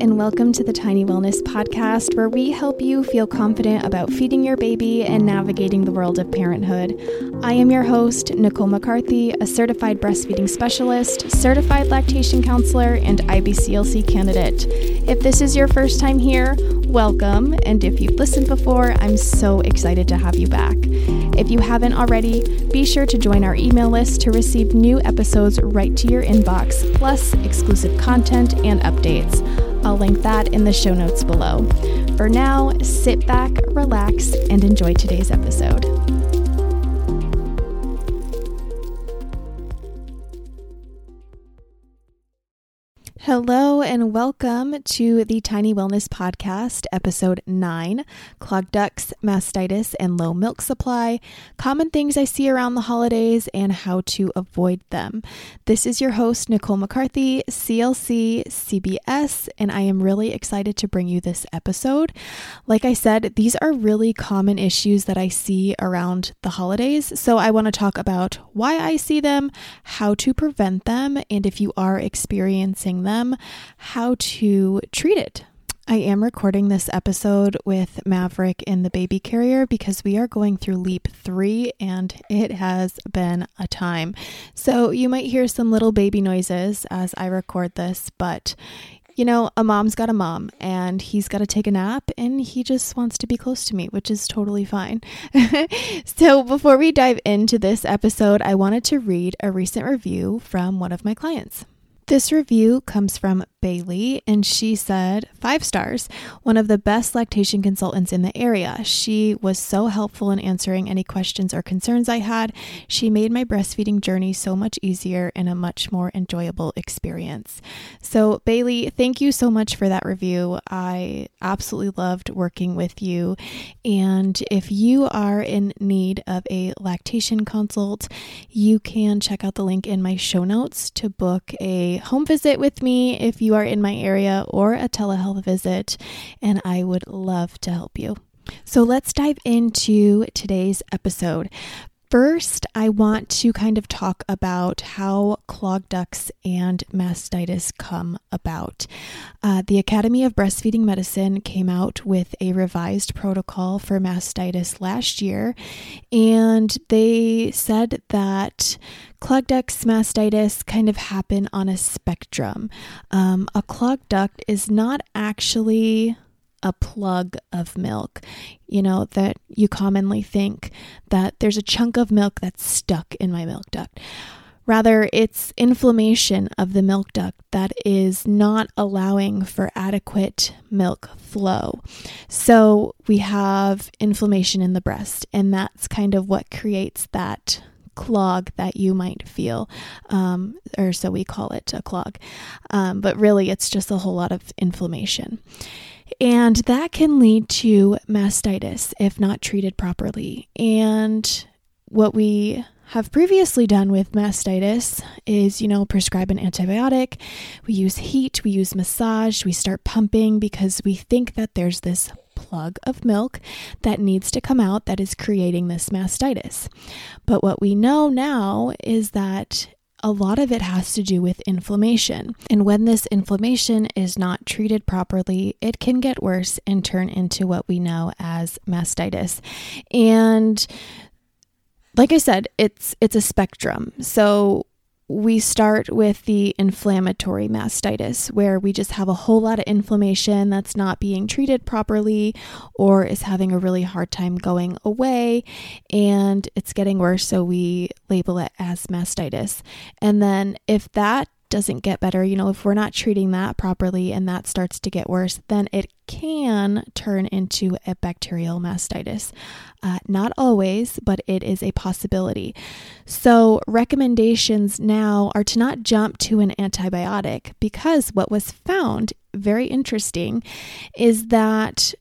and welcome to the Tiny Wellness Podcast, where we help you feel confident about feeding your baby and navigating the world of parenthood. I am your host, Nicole McCarthy, a certified breastfeeding specialist, certified lactation counselor, and IBCLC candidate. If this is your first time here, welcome, and if you've listened before, I'm so excited to have you back. If you haven't already, be sure to join our email list to receive new episodes right to your inbox, plus exclusive content and updates. I'll link that in the show notes below. For now, sit back, relax, and enjoy today's episode. Hello and welcome to the Tiny Wellness Podcast, episode 9 Clogged Ducts, Mastitis, and Low Milk Supply Common Things I See Around the Holidays and How to Avoid Them. This is your host, Nicole McCarthy, CLC, CBS, and I am really excited to bring you this episode. Like I said, these are really common issues that I see around the holidays, so I want to talk about why I see them, how to prevent them, and if you are experiencing them how to treat it. I am recording this episode with Maverick in the baby carrier because we are going through leap three and it has been a time. So you might hear some little baby noises as I record this, but you know, a mom's got a mom and he's got to take a nap and he just wants to be close to me, which is totally fine. so, before we dive into this episode, I wanted to read a recent review from one of my clients. This review comes from Bailey, and she said, five stars, one of the best lactation consultants in the area. She was so helpful in answering any questions or concerns I had. She made my breastfeeding journey so much easier and a much more enjoyable experience. So, Bailey, thank you so much for that review. I absolutely loved working with you. And if you are in need of a lactation consult, you can check out the link in my show notes to book a home visit with me if you you are in my area or a telehealth visit, and I would love to help you. So let's dive into today's episode. First, I want to kind of talk about how clogged ducts and mastitis come about. Uh, the Academy of Breastfeeding Medicine came out with a revised protocol for mastitis last year, and they said that clogged ducts mastitis kind of happen on a spectrum. Um, a clogged duct is not actually a plug of milk. You know, that you commonly think that there's a chunk of milk that's stuck in my milk duct. Rather, it's inflammation of the milk duct that is not allowing for adequate milk flow. So we have inflammation in the breast, and that's kind of what creates that clog that you might feel, um, or so we call it a clog. Um, but really, it's just a whole lot of inflammation. And that can lead to mastitis if not treated properly. And what we have previously done with mastitis is, you know, prescribe an antibiotic. We use heat, we use massage, we start pumping because we think that there's this plug of milk that needs to come out that is creating this mastitis. But what we know now is that a lot of it has to do with inflammation. And when this inflammation is not treated properly, it can get worse and turn into what we know as mastitis. And like I said, it's it's a spectrum. So we start with the inflammatory mastitis, where we just have a whole lot of inflammation that's not being treated properly or is having a really hard time going away and it's getting worse. So we label it as mastitis. And then if that doesn't get better, you know, if we're not treating that properly and that starts to get worse, then it can turn into a bacterial mastitis. Uh, not always, but it is a possibility. So, recommendations now are to not jump to an antibiotic because what was found, very interesting, is that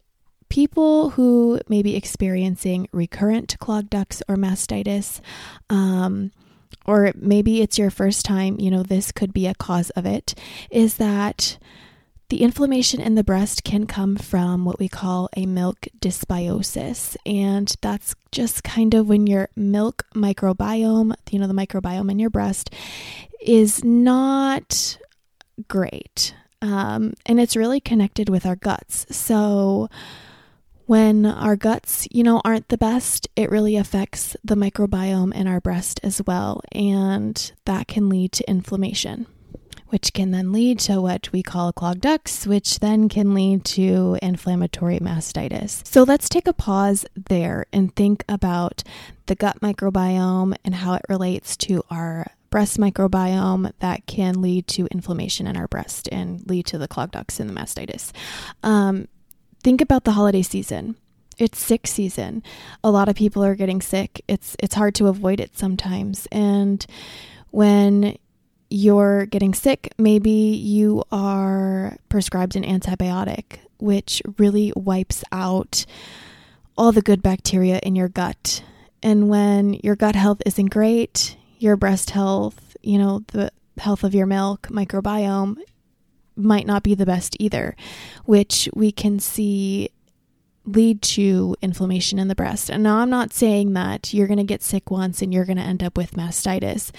people who may be experiencing recurrent clogged ducts or mastitis, um, or maybe it's your first time, you know, this could be a cause of it, is that the inflammation in the breast can come from what we call a milk dysbiosis. And that's just kind of when your milk microbiome, you know, the microbiome in your breast, is not great. Um, and it's really connected with our guts. So, when our guts, you know, aren't the best, it really affects the microbiome in our breast as well. And that can lead to inflammation, which can then lead to what we call clogged ducts, which then can lead to inflammatory mastitis. So let's take a pause there and think about the gut microbiome and how it relates to our breast microbiome that can lead to inflammation in our breast and lead to the clogged ducts and the mastitis. Um, think about the holiday season. It's sick season. A lot of people are getting sick. It's it's hard to avoid it sometimes. And when you're getting sick, maybe you are prescribed an antibiotic, which really wipes out all the good bacteria in your gut. And when your gut health isn't great, your breast health, you know, the health of your milk microbiome might not be the best either, which we can see lead to inflammation in the breast. And now I'm not saying that you're going to get sick once and you're going to end up with mastitis,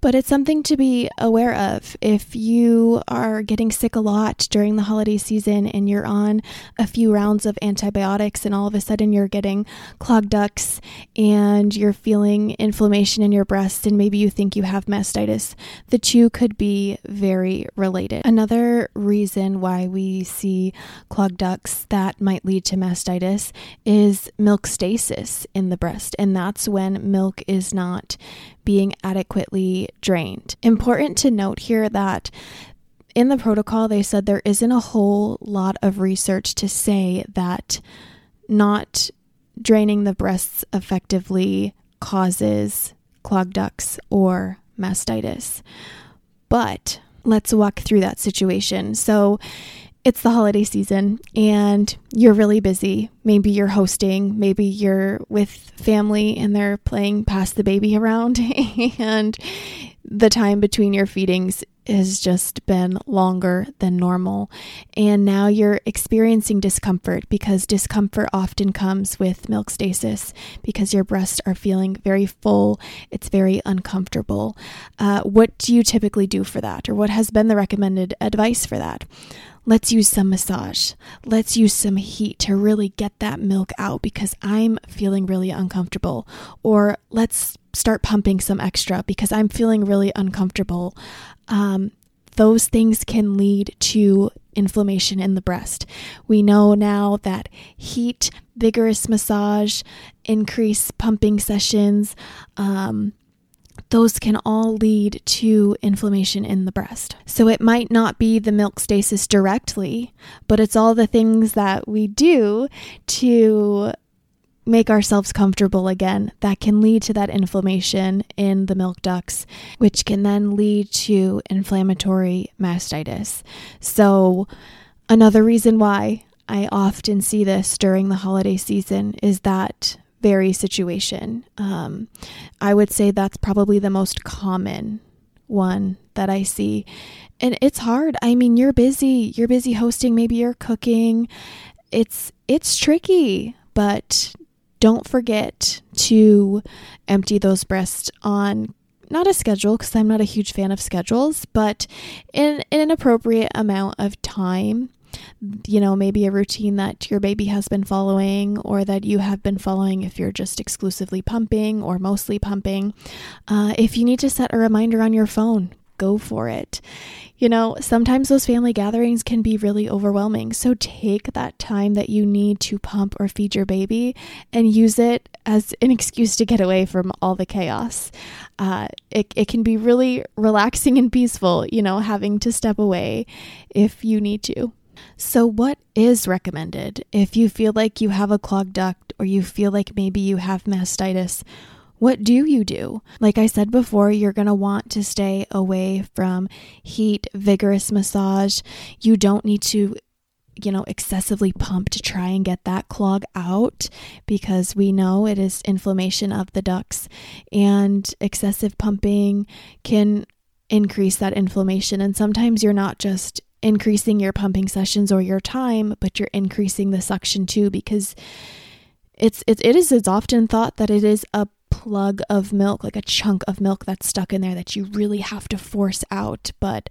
but it's something to be aware of. If you are getting sick a lot during the holiday season and you're on a few rounds of antibiotics and all of a sudden you're getting clogged ducts and you're feeling inflammation in your breast and maybe you think you have mastitis, the two could be very related. Another reason why we see clogged ducts that might lead to mastitis is milk stasis in the breast, and that's when milk is not being adequately drained. Important to note here that in the protocol, they said there isn't a whole lot of research to say that not draining the breasts effectively causes clogged ducts or mastitis. But let's walk through that situation. So, it's the holiday season and you're really busy. Maybe you're hosting, maybe you're with family and they're playing pass the baby around, and the time between your feedings has just been longer than normal. And now you're experiencing discomfort because discomfort often comes with milk stasis because your breasts are feeling very full. It's very uncomfortable. Uh, what do you typically do for that? Or what has been the recommended advice for that? Let's use some massage. Let's use some heat to really get that milk out because I'm feeling really uncomfortable. Or let's start pumping some extra because I'm feeling really uncomfortable. Um, those things can lead to inflammation in the breast. We know now that heat, vigorous massage, increase pumping sessions, um, those can all lead to inflammation in the breast. So it might not be the milk stasis directly, but it's all the things that we do to make ourselves comfortable again that can lead to that inflammation in the milk ducts, which can then lead to inflammatory mastitis. So, another reason why I often see this during the holiday season is that very situation. Um, I would say that's probably the most common one that I see. And it's hard. I mean, you're busy. You're busy hosting, maybe you're cooking. It's it's tricky, but don't forget to empty those breasts on not a schedule because I'm not a huge fan of schedules, but in, in an appropriate amount of time you know, maybe a routine that your baby has been following or that you have been following if you're just exclusively pumping or mostly pumping. Uh, if you need to set a reminder on your phone, go for it. You know, sometimes those family gatherings can be really overwhelming. So take that time that you need to pump or feed your baby and use it as an excuse to get away from all the chaos. Uh, it, it can be really relaxing and peaceful, you know, having to step away if you need to. So, what is recommended if you feel like you have a clogged duct or you feel like maybe you have mastitis? What do you do? Like I said before, you're going to want to stay away from heat, vigorous massage. You don't need to you know, excessively pump to try and get that clog out because we know it is inflammation of the ducts and excessive pumping can increase that inflammation. And sometimes you're not just increasing your pumping sessions or your time, but you're increasing the suction too because it's it, it is it's often thought that it is a plug of milk, like a chunk of milk that's stuck in there that you really have to force out. But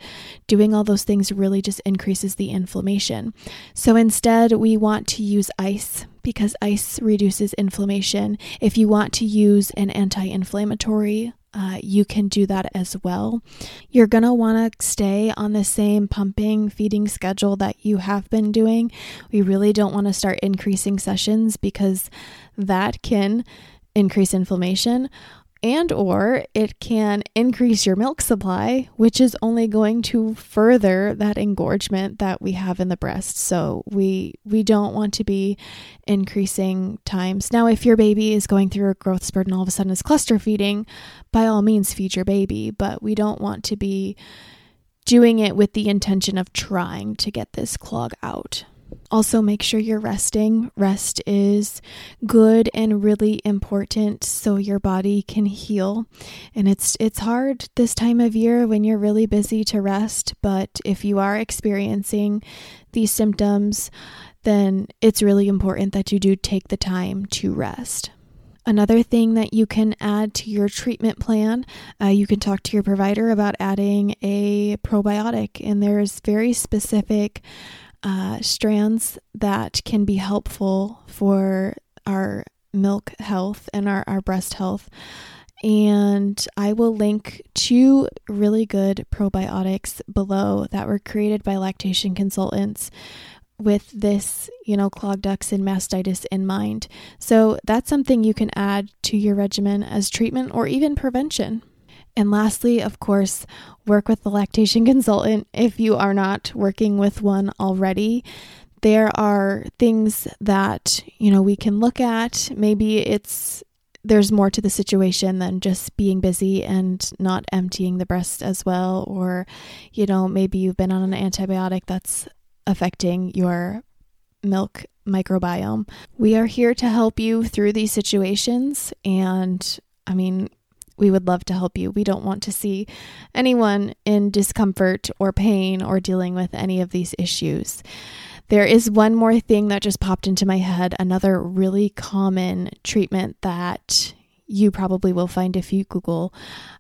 doing all those things really just increases the inflammation. So instead, we want to use ice because ice reduces inflammation. If you want to use an anti inflammatory, uh, you can do that as well. You're going to want to stay on the same pumping feeding schedule that you have been doing. We really don't want to start increasing sessions because that can increase inflammation and or it can increase your milk supply which is only going to further that engorgement that we have in the breast. So we we don't want to be increasing times. Now if your baby is going through a growth spurt and all of a sudden is cluster feeding by all means feed your baby but we don't want to be doing it with the intention of trying to get this clog out also, make sure you're resting. Rest is good and really important so your body can heal. And it's it's hard this time of year when you're really busy to rest, but if you are experiencing these symptoms, then it's really important that you do take the time to rest. Another thing that you can add to your treatment plan, uh, you can talk to your provider about adding a probiotic, and there's very specific uh, strands that can be helpful for our milk health and our, our breast health. And I will link two really good probiotics below that were created by lactation consultants with this, you know, clogged ducts and mastitis in mind. So that's something you can add to your regimen as treatment or even prevention. And lastly, of course, work with the lactation consultant if you are not working with one already. There are things that, you know, we can look at. Maybe it's there's more to the situation than just being busy and not emptying the breast as well or you know, maybe you've been on an antibiotic that's affecting your milk microbiome. We are here to help you through these situations and I mean, we would love to help you. We don't want to see anyone in discomfort or pain or dealing with any of these issues. There is one more thing that just popped into my head another really common treatment that you probably will find if you Google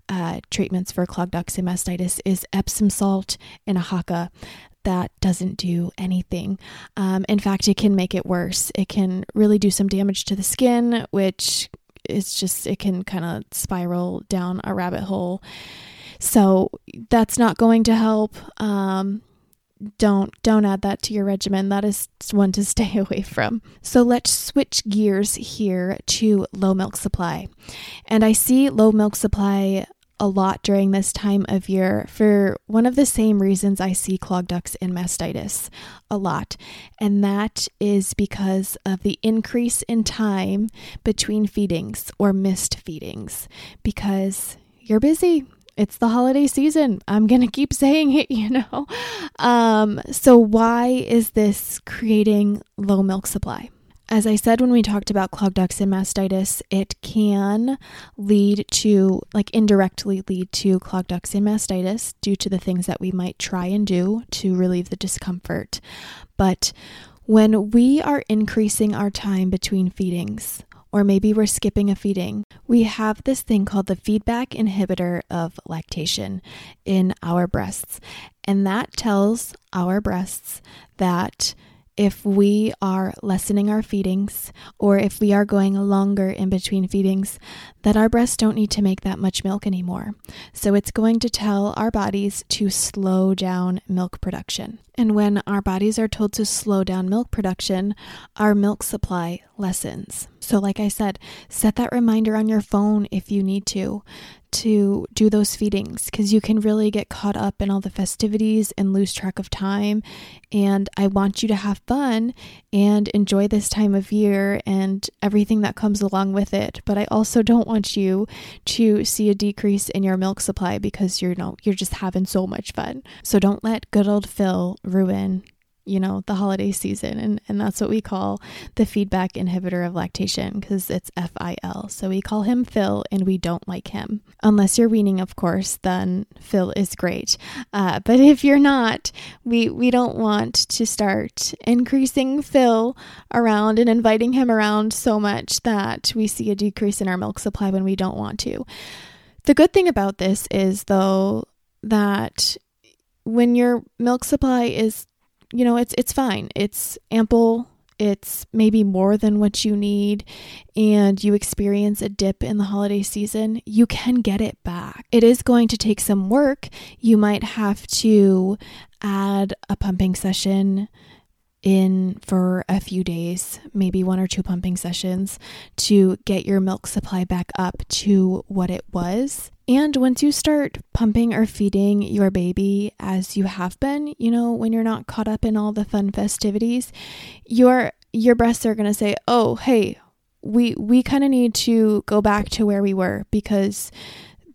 uh, treatments for clogged mastitis is Epsom salt and a Haakaa That doesn't do anything. Um, in fact, it can make it worse. It can really do some damage to the skin, which it's just it can kind of spiral down a rabbit hole. So that's not going to help. Um, don't don't add that to your regimen. That is one to stay away from. So let's switch gears here to low milk supply. And I see low milk supply a lot during this time of year for one of the same reasons I see clogged ducts and mastitis a lot. And that is because of the increase in time between feedings or missed feedings because you're busy. It's the holiday season. I'm going to keep saying it, you know. Um, so, why is this creating low milk supply? As I said when we talked about clogged ducts and mastitis, it can lead to, like, indirectly lead to clogged ducts and mastitis due to the things that we might try and do to relieve the discomfort. But when we are increasing our time between feedings, or maybe we're skipping a feeding, we have this thing called the feedback inhibitor of lactation in our breasts. And that tells our breasts that if we are lessening our feedings or if we are going longer in between feedings, that our breasts don't need to make that much milk anymore. So it's going to tell our bodies to slow down milk production. And when our bodies are told to slow down milk production, our milk supply lessens. So, like I said, set that reminder on your phone if you need to to do those feedings because you can really get caught up in all the festivities and lose track of time. And I want you to have fun and enjoy this time of year and everything that comes along with it. But I also don't want you to see a decrease in your milk supply because you're you know you're just having so much fun. So don't let good old Phil ruin you know, the holiday season. And, and that's what we call the feedback inhibitor of lactation because it's FIL. So we call him Phil and we don't like him. Unless you're weaning, of course, then Phil is great. Uh, but if you're not, we, we don't want to start increasing Phil around and inviting him around so much that we see a decrease in our milk supply when we don't want to. The good thing about this is, though, that when your milk supply is you know, it's it's fine. It's ample. It's maybe more than what you need, and you experience a dip in the holiday season, you can get it back. It is going to take some work. You might have to add a pumping session in for a few days, maybe one or two pumping sessions to get your milk supply back up to what it was. And once you start pumping or feeding your baby as you have been, you know, when you're not caught up in all the fun festivities, your your breasts are going to say, "Oh, hey, we we kind of need to go back to where we were because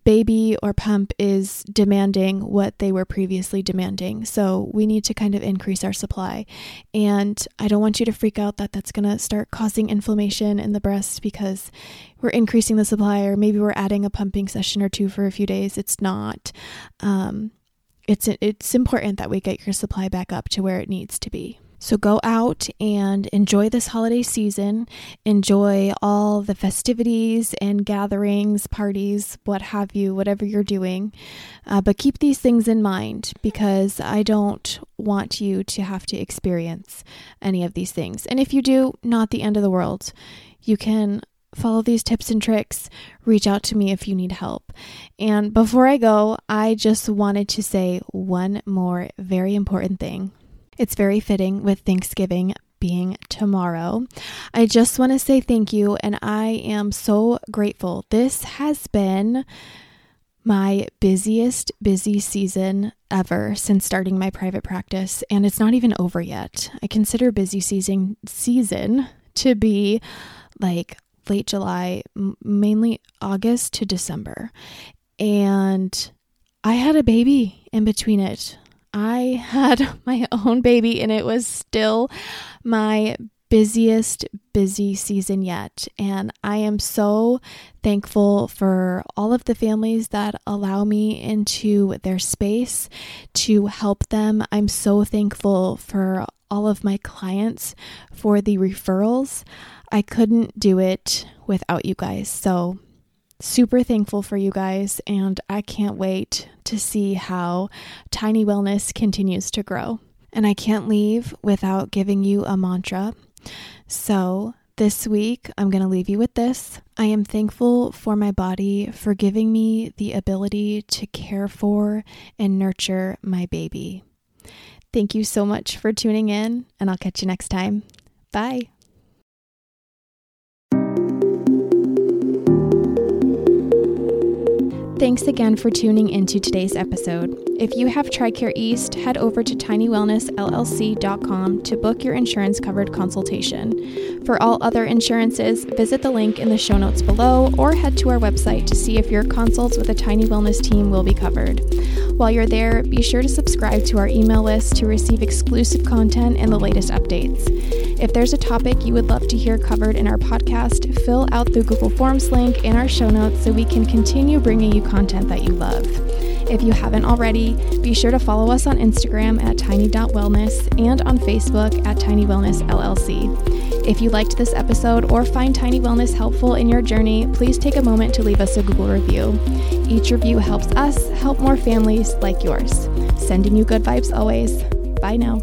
baby or pump is demanding what they were previously demanding. So we need to kind of increase our supply. And I don't want you to freak out that that's going to start causing inflammation in the breast because we're increasing the supply or maybe we're adding a pumping session or two for a few days. It's not. Um, it's it's important that we get your supply back up to where it needs to be. So go out and enjoy this holiday season. Enjoy all the festivities and gatherings, parties, what have you, whatever you're doing. Uh, but keep these things in mind because I don't want you to have to experience any of these things. And if you do, not the end of the world. You can follow these tips and tricks, reach out to me if you need help. And before I go, I just wanted to say one more very important thing. It's very fitting with Thanksgiving being tomorrow. I just want to say thank you, and I am so grateful. This has been my busiest busy season ever since starting my private practice and it's not even over yet. I consider busy season season to be like late July, mainly August to December. And I had a baby in between it. I had my own baby and it was still my busiest busy season yet and I am so thankful for all of the families that allow me into their space to help them. I'm so thankful for all of my clients for the referrals. I couldn't do it without you guys. So super thankful for you guys, and I can't wait to see how Tiny Wellness continues to grow. And I can't leave without giving you a mantra. So, this week, I'm going to leave you with this. I am thankful for my body for giving me the ability to care for and nurture my baby. Thank you so much for tuning in, and I'll catch you next time. Bye. Thanks again for tuning into today's episode. If you have TRICARE East, head over to tinywellnessllc.com to book your insurance covered consultation. For all other insurances, visit the link in the show notes below or head to our website to see if your consults with a Tiny Wellness team will be covered. While you're there, be sure to subscribe to our email list to receive exclusive content and the latest updates. If there's a topic you would love to hear covered in our podcast, fill out the Google Forms link in our show notes so we can continue bringing you content that you love. If you haven't already, be sure to follow us on Instagram at tiny.wellness and on Facebook at Tiny Wellness LLC. If you liked this episode or find Tiny Wellness helpful in your journey, please take a moment to leave us a Google review. Each review helps us help more families like yours. Sending you good vibes always. Bye now.